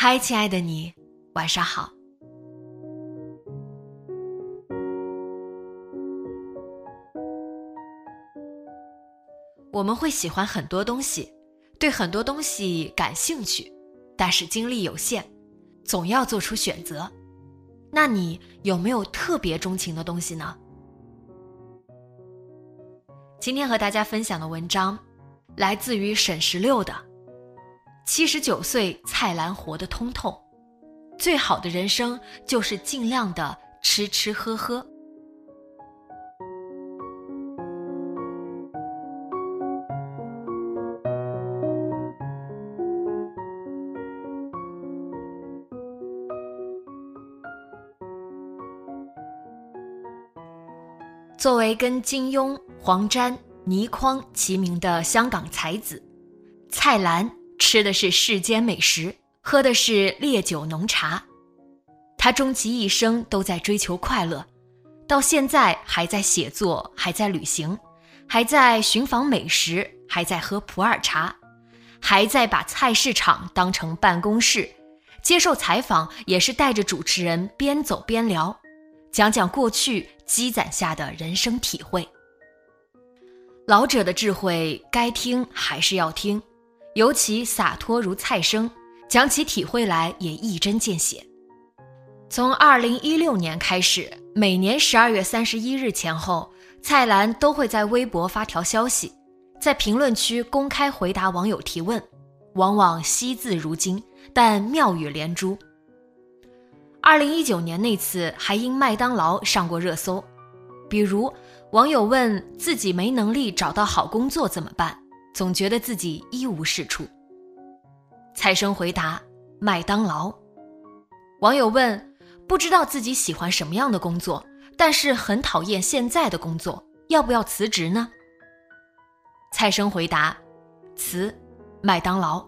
嗨，亲爱的你，晚上好。我们会喜欢很多东西，对很多东西感兴趣，但是精力有限，总要做出选择。那你有没有特别钟情的东西呢？今天和大家分享的文章，来自于沈十六的。七十九岁，蔡澜活得通透。最好的人生就是尽量的吃吃喝喝。作为跟金庸、黄沾、倪匡齐名的香港才子，蔡澜。吃的是世间美食，喝的是烈酒浓茶，他终其一生都在追求快乐，到现在还在写作，还在旅行，还在寻访美食，还在喝普洱茶，还在把菜市场当成办公室，接受采访也是带着主持人边走边聊，讲讲过去积攒下的人生体会。老者的智慧该听还是要听。尤其洒脱如蔡生，讲起体会来也一针见血。从二零一六年开始，每年十二月三十一日前后，蔡澜都会在微博发条消息，在评论区公开回答网友提问，往往惜字如金，但妙语连珠。二零一九年那次还因麦当劳上过热搜，比如网友问自己没能力找到好工作怎么办。总觉得自己一无是处。蔡生回答：“麦当劳。”网友问：“不知道自己喜欢什么样的工作，但是很讨厌现在的工作，要不要辞职呢？”蔡生回答：“辞，麦当劳。”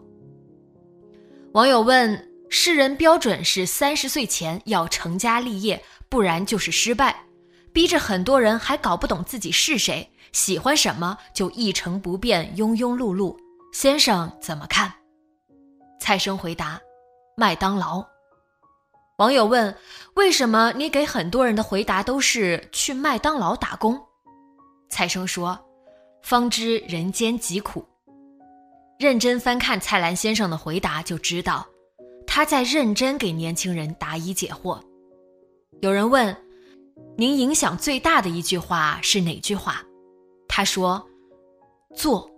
网友问：“世人标准是三十岁前要成家立业，不然就是失败，逼着很多人还搞不懂自己是谁。”喜欢什么就一成不变，庸庸碌碌。先生怎么看？蔡生回答：麦当劳。网友问：为什么你给很多人的回答都是去麦当劳打工？蔡生说：方知人间疾苦。认真翻看蔡澜先生的回答，就知道他在认真给年轻人答疑解惑。有人问：您影响最大的一句话是哪句话？他说：“做，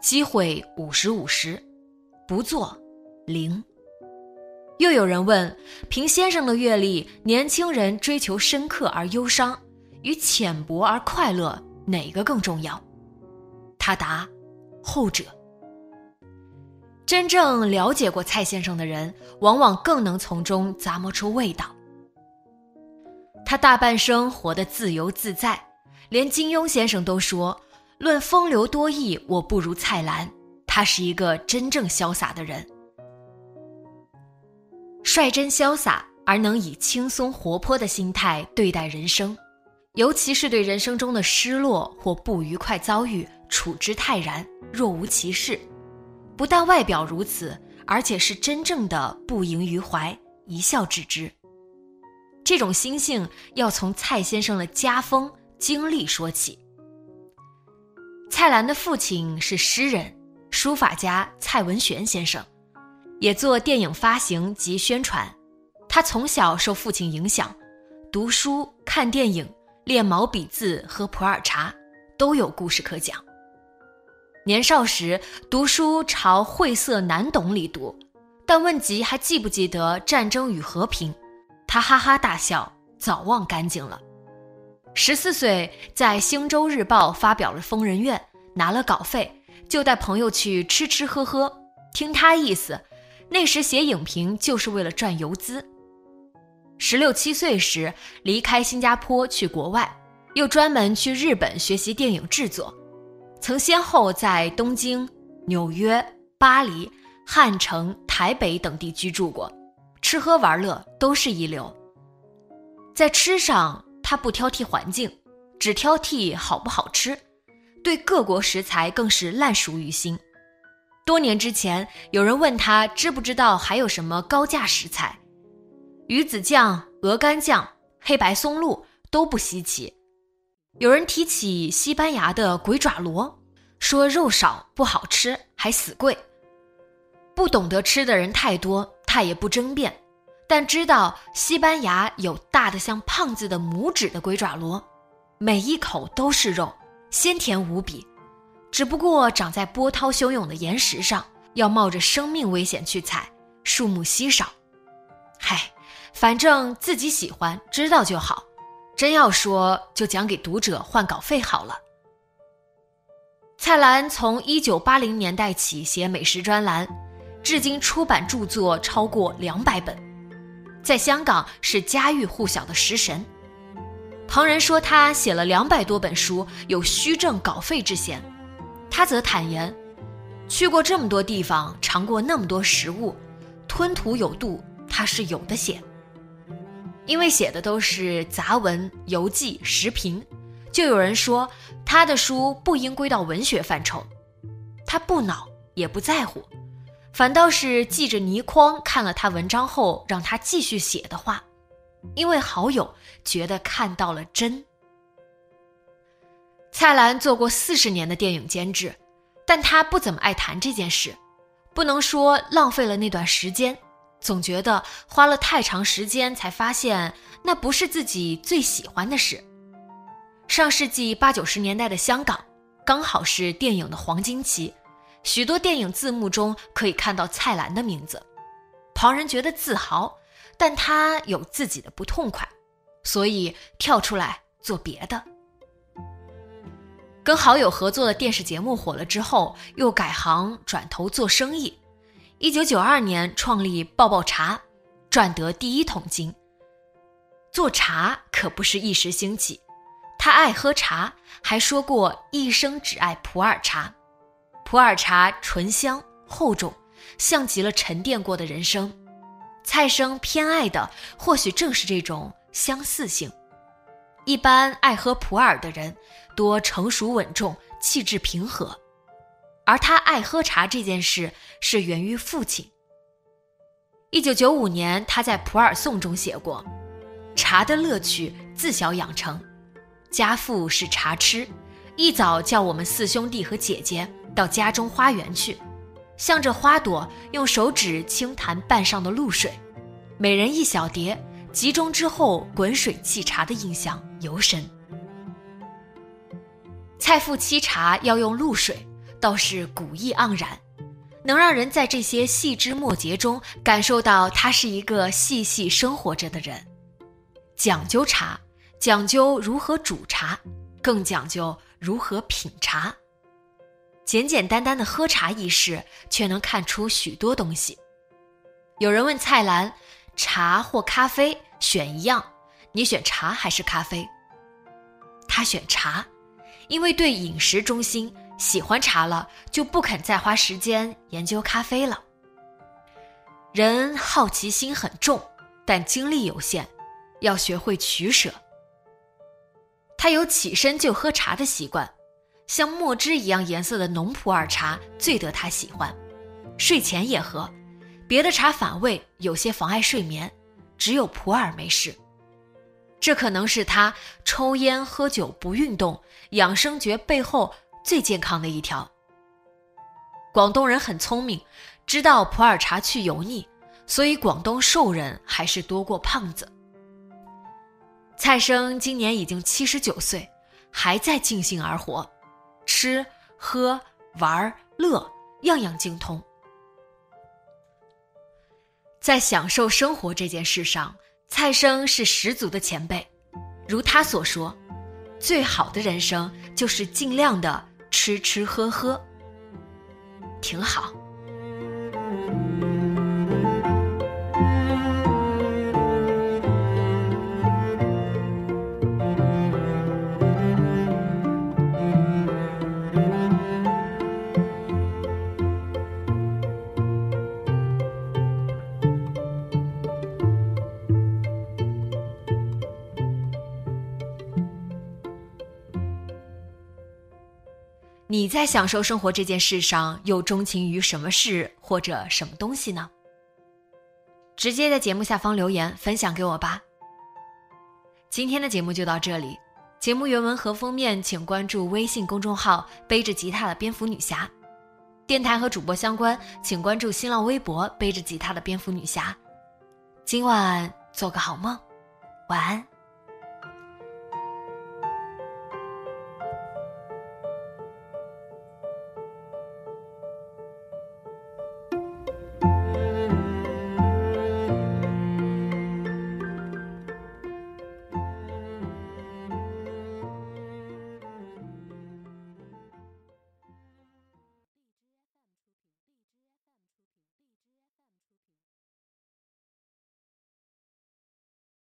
机会五十五十，不做，零。”又有人问：“凭先生的阅历，年轻人追求深刻而忧伤，与浅薄而快乐，哪个更重要？”他答：“后者。”真正了解过蔡先生的人，往往更能从中咂摸出味道。他大半生活得自由自在。连金庸先生都说：“论风流多义，我不如蔡澜。他是一个真正潇洒的人，率真潇洒，而能以轻松活泼的心态对待人生，尤其是对人生中的失落或不愉快遭遇，处之泰然，若无其事。不但外表如此，而且是真正的不萦于怀，一笑置之。这种心性要从蔡先生的家风。经历说起，蔡澜的父亲是诗人，书法家蔡文玄先生，也做电影发行及宣传。他从小受父亲影响，读书、看电影、练毛笔字和普洱茶，都有故事可讲。年少时读书朝晦涩难懂里读，但问及还记不记得战争与和平，他哈哈大笑，早忘干净了。十四岁在《星洲日报》发表了《疯人院》，拿了稿费，就带朋友去吃吃喝喝。听他意思，那时写影评就是为了赚游资。十六七岁时离开新加坡去国外，又专门去日本学习电影制作。曾先后在东京、纽约、巴黎、汉城、台北等地居住过，吃喝玩乐都是一流。在吃上，他不挑剔环境，只挑剔好不好吃，对各国食材更是烂熟于心。多年之前，有人问他知不知道还有什么高价食材，鱼子酱、鹅肝酱、黑白松露都不稀奇。有人提起西班牙的鬼爪螺，说肉少不好吃，还死贵。不懂得吃的人太多，他也不争辩，但知道西班牙有大的像胖子的拇指的鬼爪螺，每一口都是肉，鲜甜无比。只不过长在波涛汹涌的岩石上，要冒着生命危险去采，数目稀少。嗨，反正自己喜欢，知道就好。真要说，就讲给读者换稿费好了。蔡澜从一九八零年代起写美食专栏，至今出版著作超过两百本，在香港是家喻户晓的食神。旁人说他写了两百多本书，有虚挣稿费之嫌，他则坦言，去过这么多地方，尝过那么多食物，吞吐有度，他是有的写。因为写的都是杂文、游记、时评，就有人说他的书不应归到文学范畴。他不恼也不在乎，反倒是记着倪匡看了他文章后让他继续写的话，因为好友觉得看到了真。蔡澜做过四十年的电影监制，但他不怎么爱谈这件事，不能说浪费了那段时间。总觉得花了太长时间才发现那不是自己最喜欢的事。上世纪八九十年代的香港，刚好是电影的黄金期，许多电影字幕中可以看到蔡澜的名字，旁人觉得自豪，但他有自己的不痛快，所以跳出来做别的。跟好友合作的电视节目火了之后，又改行转头做生意。一九九二年创立抱抱茶，赚得第一桶金。做茶可不是一时兴起，他爱喝茶，还说过一生只爱普洱茶。普洱茶醇香厚重，像极了沉淀过的人生。蔡生偏爱的或许正是这种相似性。一般爱喝普洱的人，多成熟稳重，气质平和。而他爱喝茶这件事是源于父亲。一九九五年，他在《普洱颂》中写过：“茶的乐趣自小养成，家父是茶痴，一早叫我们四兄弟和姐姐到家中花园去，向着花朵用手指轻弹瓣上的露水，每人一小碟，集中之后滚水沏茶的印象尤深。蔡父沏茶要用露水。”倒是古意盎然，能让人在这些细枝末节中感受到他是一个细细生活着的人。讲究茶，讲究如何煮茶，更讲究如何品茶。简简单单的喝茶一事，却能看出许多东西。有人问蔡澜：“茶或咖啡，选一样，你选茶还是咖啡？”他选茶，因为对饮食中心。喜欢茶了，就不肯再花时间研究咖啡了。人好奇心很重，但精力有限，要学会取舍。他有起身就喝茶的习惯，像墨汁一样颜色的浓普洱茶最得他喜欢，睡前也喝。别的茶反胃，有些妨碍睡眠，只有普洱没事。这可能是他抽烟喝酒不运动养生诀背后。最健康的一条。广东人很聪明，知道普洱茶去油腻，所以广东瘦人还是多过胖子。蔡生今年已经七十九岁，还在尽兴而活，吃喝玩乐样样精通。在享受生活这件事上，蔡生是十足的前辈。如他所说，最好的人生就是尽量的吃吃喝喝，挺好。你在享受生活这件事上，又钟情于什么事或者什么东西呢？直接在节目下方留言分享给我吧。今天的节目就到这里，节目原文和封面请关注微信公众号“背着吉他的蝙蝠女侠”，电台和主播相关请关注新浪微博“背着吉他的蝙蝠女侠”。今晚做个好梦，晚安。